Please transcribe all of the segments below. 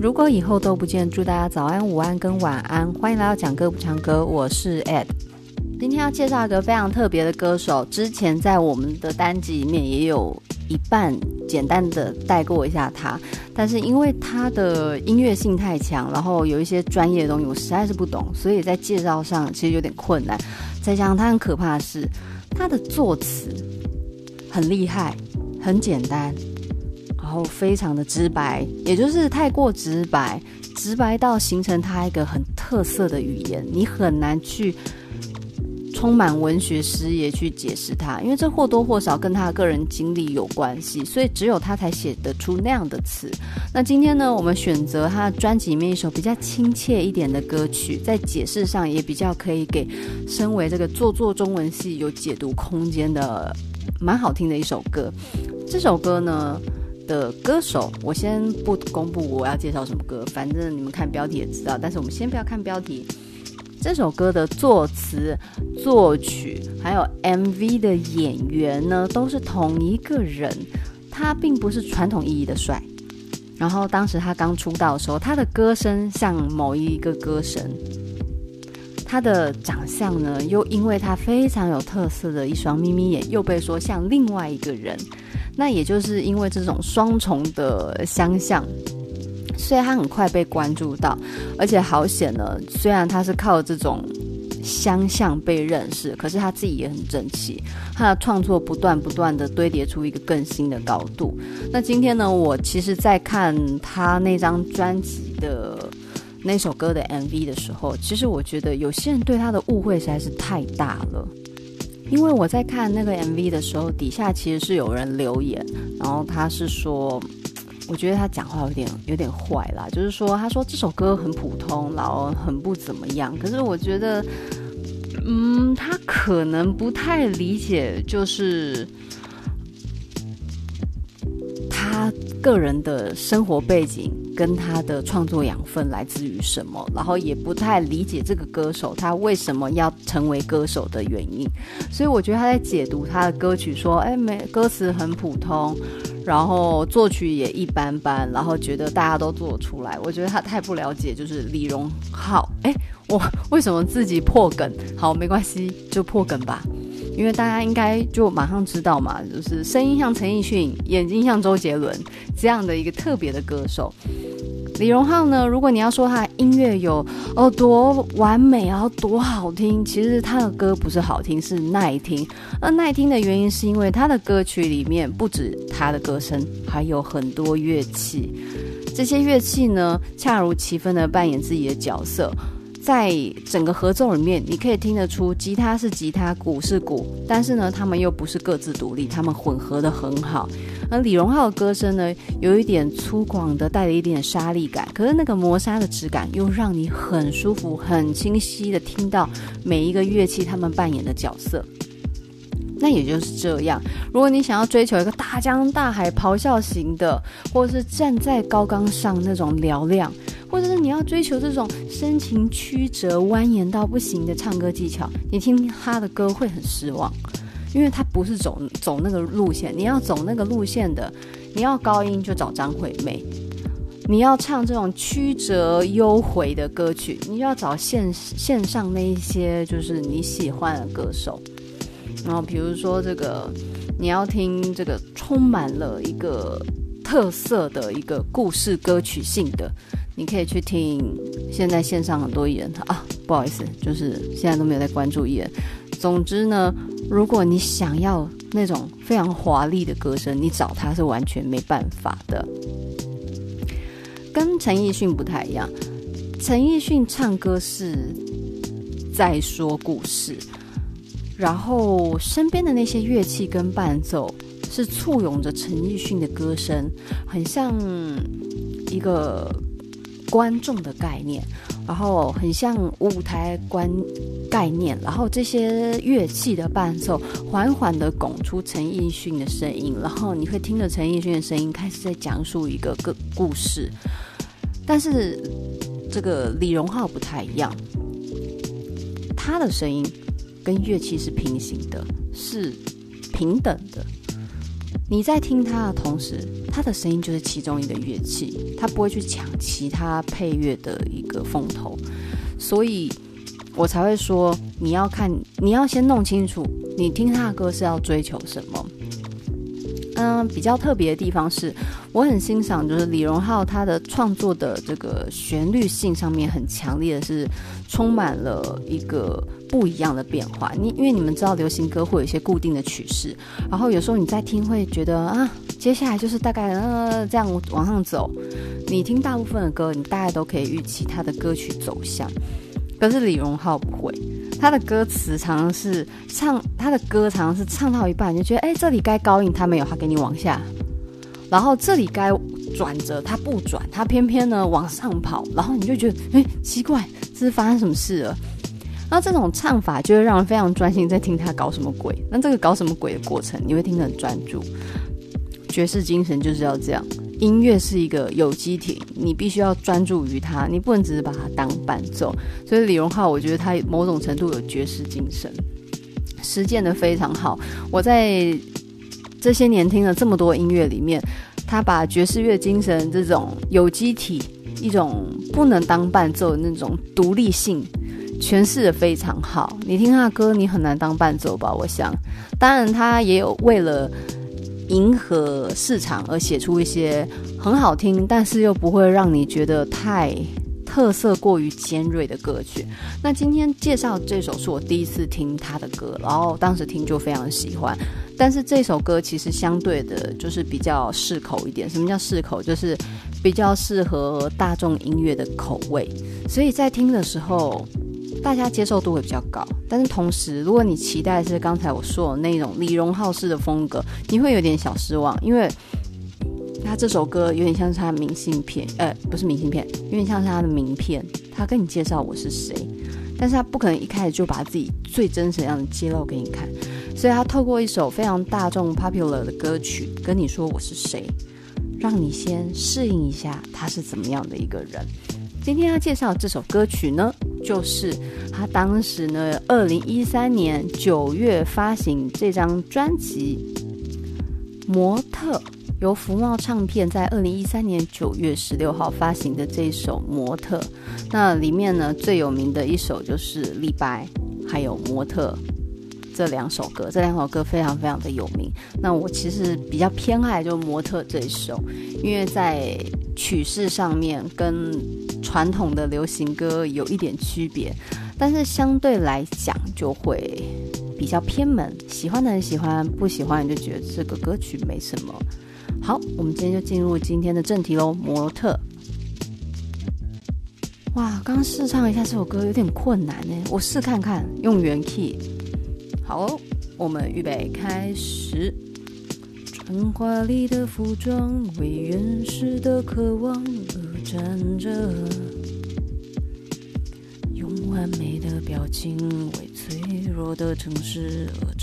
如果以后都不见，祝大家早安、午安跟晚安。欢迎来到讲歌不唱歌，我是 Ed。今天要介绍一个非常特别的歌手，之前在我们的单集里面也有一半简单的带过一下他，但是因为他的音乐性太强，然后有一些专业的东西我实在是不懂，所以在介绍上其实有点困难。再加上他很可怕的是，他的作词很厉害，很简单。然后非常的直白，也就是太过直白，直白到形成他一个很特色的语言，你很难去充满文学诗意去解释它，因为这或多或少跟他个人经历有关系，所以只有他才写得出那样的词。那今天呢，我们选择他的专辑里面一首比较亲切一点的歌曲，在解释上也比较可以给身为这个做作中文系有解读空间的蛮好听的一首歌。这首歌呢，的歌手，我先不公布我要介绍什么歌，反正你们看标题也知道。但是我们先不要看标题，这首歌的作词、作曲还有 MV 的演员呢，都是同一个人。他并不是传统意义的帅。然后当时他刚出道的时候，他的歌声像某一个歌神，他的长相呢，又因为他非常有特色的一双眯眯眼，又被说像另外一个人。那也就是因为这种双重的相像，所以他很快被关注到，而且好险呢。虽然他是靠这种相像被认识，可是他自己也很争气，他的创作不断不断的堆叠出一个更新的高度。那今天呢，我其实在看他那张专辑的那首歌的 MV 的时候，其实我觉得有些人对他的误会实在是太大了。因为我在看那个 MV 的时候，底下其实是有人留言，然后他是说，我觉得他讲话有点有点坏啦，就是说他说这首歌很普通，然后很不怎么样。可是我觉得，嗯，他可能不太理解，就是他个人的生活背景。跟他的创作养分来自于什么，然后也不太理解这个歌手他为什么要成为歌手的原因，所以我觉得他在解读他的歌曲说，哎，没歌词很普通，然后作曲也一般般，然后觉得大家都做出来，我觉得他太不了解就是李荣浩，哎，我为什么自己破梗？好，没关系，就破梗吧。因为大家应该就马上知道嘛，就是声音像陈奕迅，眼睛像周杰伦这样的一个特别的歌手。李荣浩呢，如果你要说他音乐有哦多完美，啊多好听，其实他的歌不是好听，是耐听。而耐听的原因是因为他的歌曲里面不止他的歌声，还有很多乐器。这些乐器呢，恰如其分的扮演自己的角色。在整个合奏里面，你可以听得出，吉他是吉他，鼓是鼓，但是呢，他们又不是各自独立，他们混合得很好。而李荣浩的歌声呢，有一点粗犷的，带了一点沙粒感，可是那个磨砂的质感又让你很舒服、很清晰的听到每一个乐器他们扮演的角色。那也就是这样，如果你想要追求一个大江大海咆哮型的，或者是站在高岗上那种嘹亮。或者是你要追求这种深情曲折、蜿蜒到不行的唱歌技巧，你听他的歌会很失望，因为他不是走走那个路线。你要走那个路线的，你要高音就找张惠妹；你要唱这种曲折幽回的歌曲，你要找线线上那一些就是你喜欢的歌手。然后比如说这个，你要听这个充满了一个特色的一个故事歌曲性的。你可以去听，现在线上很多艺人啊，不好意思，就是现在都没有在关注艺人。总之呢，如果你想要那种非常华丽的歌声，你找他是完全没办法的。跟陈奕迅不太一样，陈奕迅唱歌是在说故事，然后身边的那些乐器跟伴奏是簇拥着陈奕迅的歌声，很像一个。观众的概念，然后很像舞台观概念，然后这些乐器的伴奏缓缓的拱出陈奕迅的声音，然后你会听着陈奕迅的声音开始在讲述一个个故事。但是这个李荣浩不太一样，他的声音跟乐器是平行的，是平等的。你在听他的同时，他的声音就是其中一个乐器，他不会去抢其他配乐的一个风头，所以我才会说，你要看，你要先弄清楚，你听他的歌是要追求什么。嗯，比较特别的地方是，我很欣赏，就是李荣浩他的创作的这个旋律性上面很强烈的是，充满了一个不一样的变化。你因为你们知道流行歌会有一些固定的曲式，然后有时候你在听会觉得啊，接下来就是大概呃这样往上走。你听大部分的歌，你大概都可以预期他的歌曲走向。可是李荣浩不会，他的歌词常常是唱，他的歌常常是唱到一半你就觉得，哎，这里该高音，他没有，他给你往下；然后这里该转折，他不转，他偏偏呢往上跑，然后你就觉得，哎，奇怪，这是发生什么事了？那这种唱法就会让人非常专心在听他搞什么鬼。那这个搞什么鬼的过程，你会听得很专注。爵士精神就是要这样。音乐是一个有机体，你必须要专注于它，你不能只是把它当伴奏。所以李荣浩，我觉得他某种程度有爵士精神，实践得非常好。我在这些年听了这么多音乐里面，他把爵士乐精神这种有机体、一种不能当伴奏的那种独立性诠释得非常好。你听他的歌，你很难当伴奏吧？我想，当然他也有为了。迎合市场而写出一些很好听，但是又不会让你觉得太特色过于尖锐的歌曲。那今天介绍这首是我第一次听他的歌，然后当时听就非常喜欢。但是这首歌其实相对的就是比较适口一点。什么叫适口？就是比较适合大众音乐的口味。所以在听的时候。大家接受度会比较高，但是同时，如果你期待是刚才我说的那种李荣浩式的风格，你会有点小失望，因为他这首歌有点像是他的明信片，呃，不是明信片，有点像是他的名片，他跟你介绍我是谁，但是他不可能一开始就把自己最真实的样子揭露给你看，所以他透过一首非常大众 popular 的歌曲跟你说我是谁，让你先适应一下他是怎么样的一个人。今天要介绍这首歌曲呢，就是他当时呢，二零一三年九月发行这张专辑《模特》，由福茂唱片在二零一三年九月十六号发行的这首《模特》。那里面呢，最有名的一首就是《李白》，还有《模特》这两首歌，这两首歌非常非常的有名。那我其实比较偏爱就《模特》这一首，因为在曲式上面跟传统的流行歌有一点区别，但是相对来讲就会比较偏门。喜欢的人喜欢，不喜欢就觉得这个歌曲没什么。好，我们今天就进入今天的正题喽。模特，哇，刚试唱一下这首歌有点困难呢，我试看看用原 key。好哦，我们预备开始。穿华丽的服装，为原始的渴望而。站着，用完美的表情为脆弱的城市而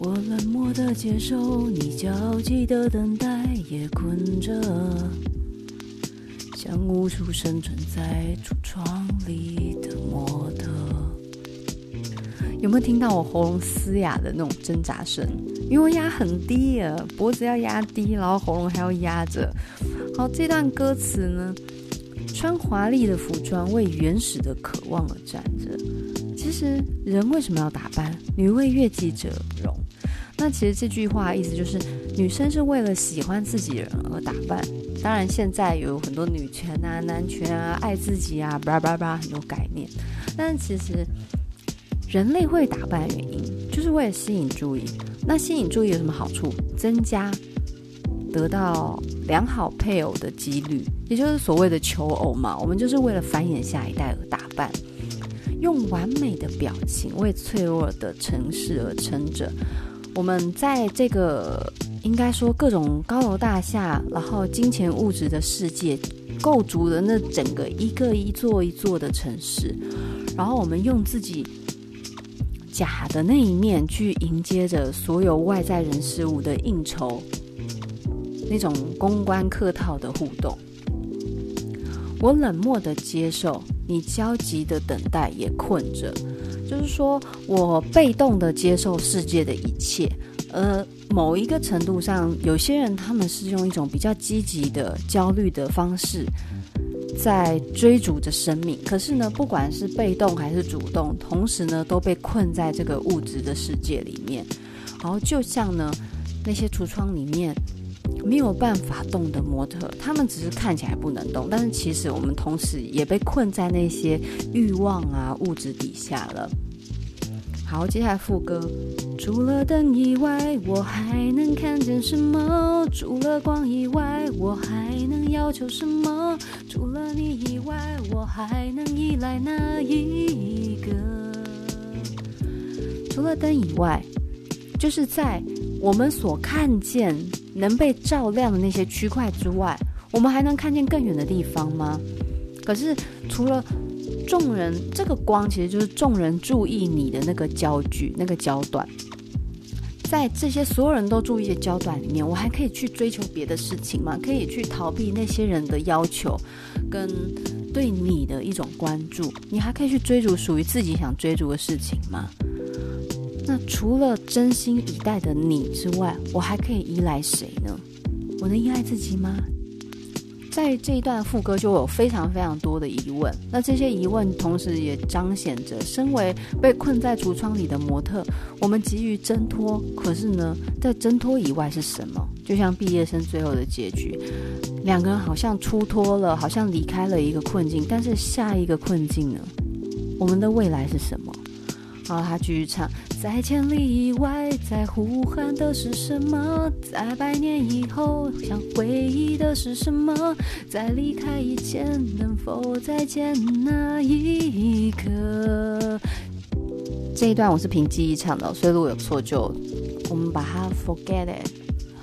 我冷漠的接受，你焦急的等待，也困着，像无处生存在橱窗里的模特。有没有听到我喉咙嘶哑的那种挣扎声？因为压很低啊，脖子要压低，然后喉咙还要压着。好，这段歌词呢，穿华丽的服装，为原始的渴望而站着。其实人为什么要打扮？女为悦己者容。那其实这句话意思就是，女生是为了喜欢自己人而打扮。当然，现在有很多女权啊、男权啊、爱自己啊，巴拉巴拉很多概念。但其实人类会打扮的原因，就是为了吸引注意。那吸引注意有什么好处？增加得到良好配偶的几率，也就是所谓的求偶嘛。我们就是为了繁衍下一代而打扮，用完美的表情为脆弱的城市而撑着。我们在这个应该说各种高楼大厦，然后金钱物质的世界构筑的那整个一个一座一座的城市，然后我们用自己。假的那一面去迎接着所有外在人事物的应酬，那种公关客套的互动。我冷漠的接受，你焦急的等待，也困着。就是说我被动的接受世界的一切，而某一个程度上，有些人他们是用一种比较积极的焦虑的方式，在追逐着生命。可是呢，不管是被动还是主动，同时呢，都被困在这个物质的世界里面。然后就像呢，那些橱窗里面没有办法动的模特，他们只是看起来不能动，但是其实我们同时也被困在那些欲望啊、物质底下了。好，接下来副歌，除了灯以外，我还能看见什么？除了光以外，我还能要求什么？除了你以外，我还能依赖哪一个？除了灯以外。就是在我们所看见能被照亮的那些区块之外，我们还能看见更远的地方吗？可是除了众人，这个光其实就是众人注意你的那个焦距、那个焦段。在这些所有人都注意的焦段里面，我还可以去追求别的事情吗？可以去逃避那些人的要求跟对你的一种关注？你还可以去追逐属于自己想追逐的事情吗？那除了真心以待的你之外，我还可以依赖谁呢？我能依赖自己吗？在这一段副歌就有非常非常多的疑问。那这些疑问同时也彰显着，身为被困在橱窗里的模特，我们急于挣脱。可是呢，在挣脱以外是什么？就像毕业生最后的结局，两个人好像出脱了，好像离开了一个困境，但是下一个困境呢？我们的未来是什么？好，他继续唱。在千里以外，在呼喊的是什么？在百年以后，想回忆的是什么？在离开以前，能否再见那一刻？这一段我是凭记忆唱的，所以如果有错就我们把它 forget it。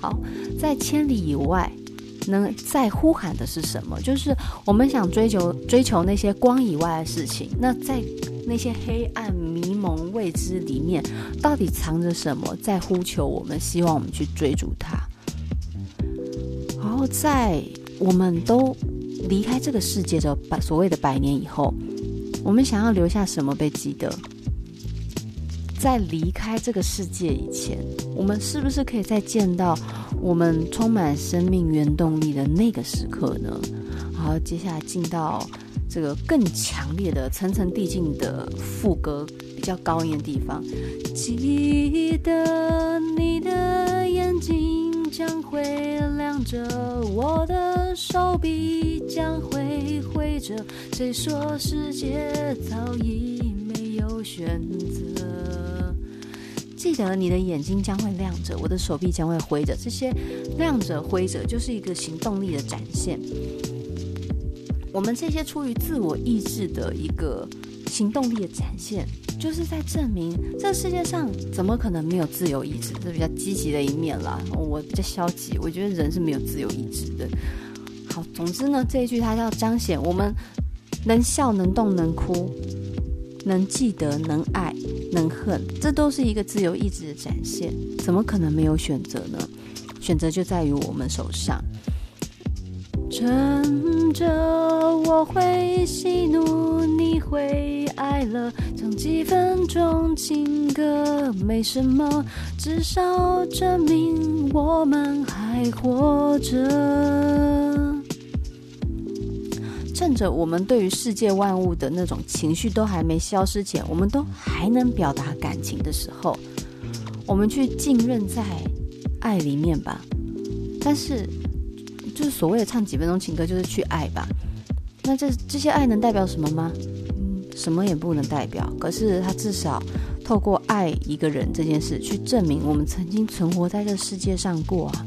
好，在千里以外，能在呼喊的是什么？就是我们想追求追求那些光以外的事情。那在那些黑暗、未知里面，到底藏着什么，在呼求我们，希望我们去追逐它。然后，在我们都离开这个世界的百所谓的百年以后，我们想要留下什么被记得？在离开这个世界以前，我们是不是可以再见到我们充满生命原动力的那个时刻呢？好，接下来进到。这个更强烈的层层递进的副歌，比较高音的地方。记得你的眼睛将会亮着，我的手臂将会挥着。谁说世界早已没有选择？记得你的眼睛将会亮着，我的手臂将会挥着。这些亮着挥着，就是一个行动力的展现。我们这些出于自我意志的一个行动力的展现，就是在证明这世界上怎么可能没有自由意志？这比较积极的一面啦。我比较消极，我觉得人是没有自由意志的。好，总之呢，这一句它要彰显我们能笑、能动、能哭，能记得、能爱、能恨，这都是一个自由意志的展现。怎么可能没有选择呢？选择就在于我们手上。趁着我会喜怒，你会哀乐，唱几分钟情歌没什么，至少证明我们还活着。趁着我们对于世界万物的那种情绪都还没消失前，我们都还能表达感情的时候，我们去浸润在爱里面吧。但是。就是所谓的唱几分钟情歌，就是去爱吧。那这这些爱能代表什么吗？嗯，什么也不能代表。可是他至少透过爱一个人这件事，去证明我们曾经存活在这世界上过啊。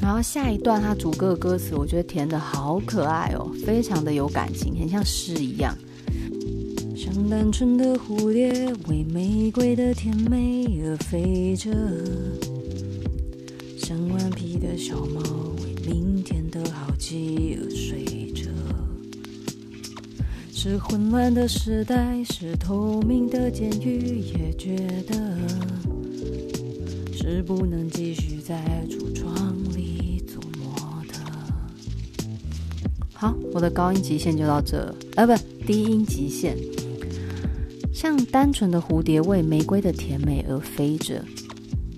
然后下一段他主歌的歌词，我觉得填的好可爱哦，非常的有感情，很像诗一样。像单纯的蝴蝶，为玫瑰的甜美而飞着；像顽皮的小猫。睡着，是混乱的时代，是透明的监狱，也觉得是不能继续在橱窗里做模特。好，我的高音极限就到这，呃，不，低音极限。像单纯的蝴蝶为玫瑰的甜美而飞着，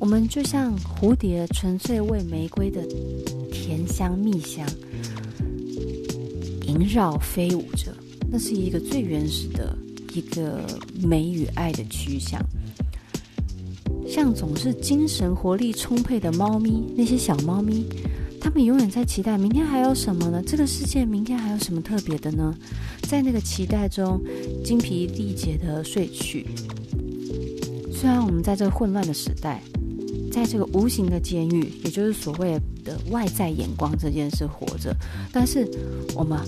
我们就像蝴蝶纯粹为玫瑰的甜香蜜香萦绕飞舞着。那是一个最原始的一个美与爱的趋向。像总是精神活力充沛的猫咪，那些小猫咪。他们永远在期待明天还有什么呢？这个世界明天还有什么特别的呢？在那个期待中，精疲力竭的睡去。虽然我们在这个混乱的时代，在这个无形的监狱，也就是所谓的外在眼光这件事活着，但是我们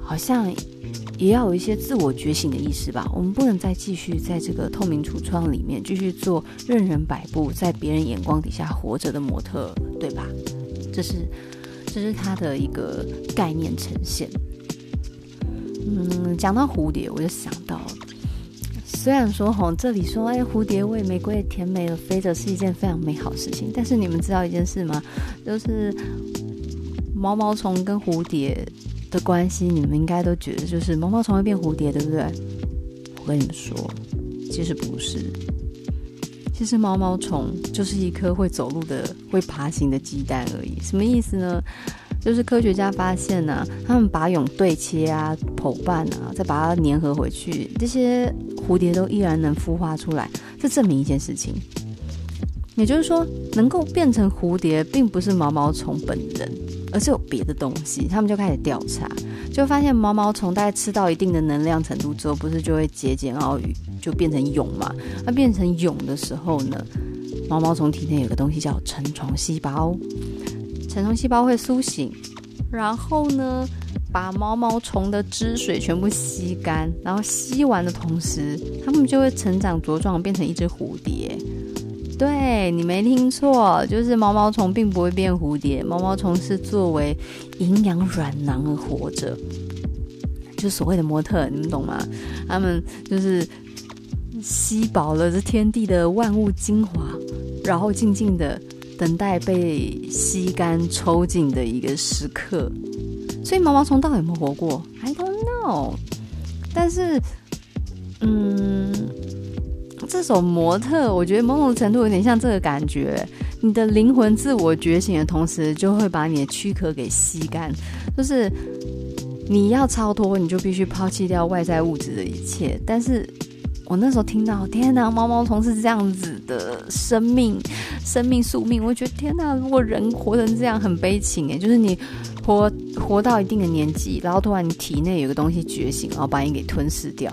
好像也要有一些自我觉醒的意识吧。我们不能再继续在这个透明橱窗里面继续做任人摆布，在别人眼光底下活着的模特，对吧？这是，这是他的一个概念呈现。嗯，讲到蝴蝶，我就想到，虽然说吼，这里说，哎，蝴蝶为玫瑰甜美而飞着是一件非常美好的事情，但是你们知道一件事吗？就是毛毛虫跟蝴蝶的关系，你们应该都觉得就是毛毛虫会变蝴蝶，对不对？我跟你们说，其实不是。其实毛毛虫就是一颗会走路的、会爬行的鸡蛋而已。什么意思呢？就是科学家发现呢、他们把蛹对切啊、剖半啊，再把它粘合回去，这些蝴蝶都依然能孵化出来。这证明一件事情，也就是说，能够变成蝴蝶，并不是毛毛虫本人，而是有别的东西。他们就开始调查，就发现毛毛虫大概吃到一定的能量程度之后，不是就会节俭奥羽。就变成蛹嘛，那变成蛹的时候呢，毛毛虫体内有个东西叫成虫细胞，成虫细胞会苏醒，然后呢，把毛毛虫的汁水全部吸干，然后吸完的同时，它们就会成长茁壮，变成一只蝴蝶。对，你没听错，就是毛毛虫并不会变蝴蝶，毛毛虫是作为营养软囊而活着，就所谓的模特，你们懂吗？他们就是。吸饱了这天地的万物精华，然后静静的等待被吸干抽尽的一个时刻。所以毛毛虫到底有没有活过？I don't know。但是，嗯，这首模特，我觉得某种程度有点像这个感觉。你的灵魂自我觉醒的同时，就会把你的躯壳给吸干。就是你要超脱，你就必须抛弃掉外在物质的一切。但是。我那时候听到，天哪，毛毛虫是这样子的生命，生命宿命。我觉得天哪，如果人活成这样，很悲情诶，就是你活活到一定的年纪，然后突然你体内有个东西觉醒，然后把你给吞噬掉。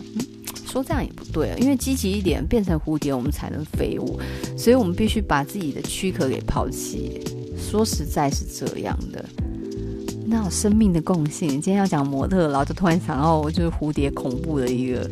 说这样也不对，因为积极一点，变成蝴蝶，我们才能飞舞。所以我们必须把自己的躯壳给抛弃。说实在是这样的，那有生命的共性。今天要讲模特，然后就突然想到，就是蝴蝶恐怖的一个。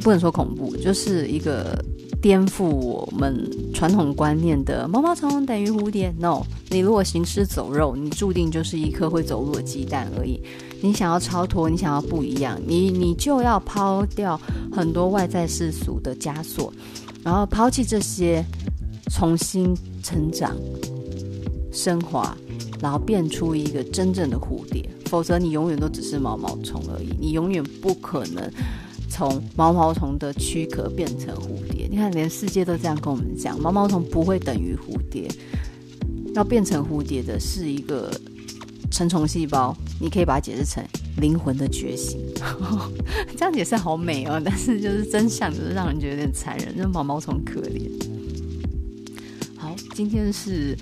不能说恐怖，就是一个颠覆我们传统观念的毛毛虫等于蝴蝶。No，你如果行尸走肉，你注定就是一颗会走路的鸡蛋而已。你想要超脱，你想要不一样，你你就要抛掉很多外在世俗的枷锁，然后抛弃这些，重新成长、升华，然后变出一个真正的蝴蝶。否则，你永远都只是毛毛虫而已，你永远不可能。从毛毛虫的躯壳变成蝴蝶，你看，连世界都这样跟我们讲，毛毛虫不会等于蝴蝶，要变成蝴蝶的是一个成虫细胞，你可以把它解释成灵魂的觉醒，这样解释好美哦，但是就是真相就是让人觉得有点残忍，那毛毛虫可怜。好，今天是。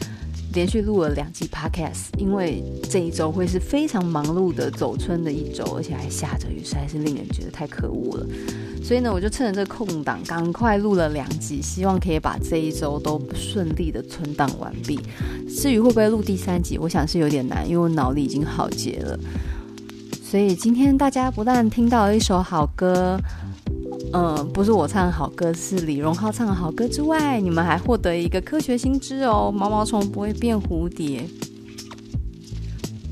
连续录了两集 podcast，因为这一周会是非常忙碌的走春的一周，而且还下着雨，实在是令人觉得太可恶了。所以呢，我就趁着这个空档，赶快录了两集，希望可以把这一周都顺利的存档完毕。至于会不会录第三集，我想是有点难，因为我脑力已经耗竭了。所以今天大家不但听到了一首好歌。嗯，不是我唱的好歌，是李荣浩唱的好歌之外，你们还获得一个科学新知哦。毛毛虫不会变蝴蝶，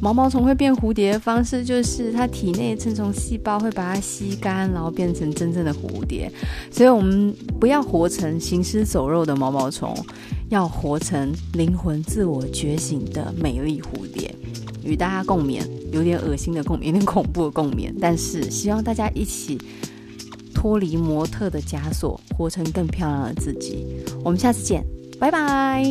毛毛虫会变蝴蝶的方式就是它体内成虫细胞会把它吸干，然后变成真正的蝴蝶。所以，我们不要活成行尸走肉的毛毛虫，要活成灵魂自我觉醒的美丽蝴蝶。与大家共勉，有点恶心的共勉，有点恐怖的共勉。但是希望大家一起脱离模特的枷锁，活成更漂亮的自己。我们下次见，拜拜。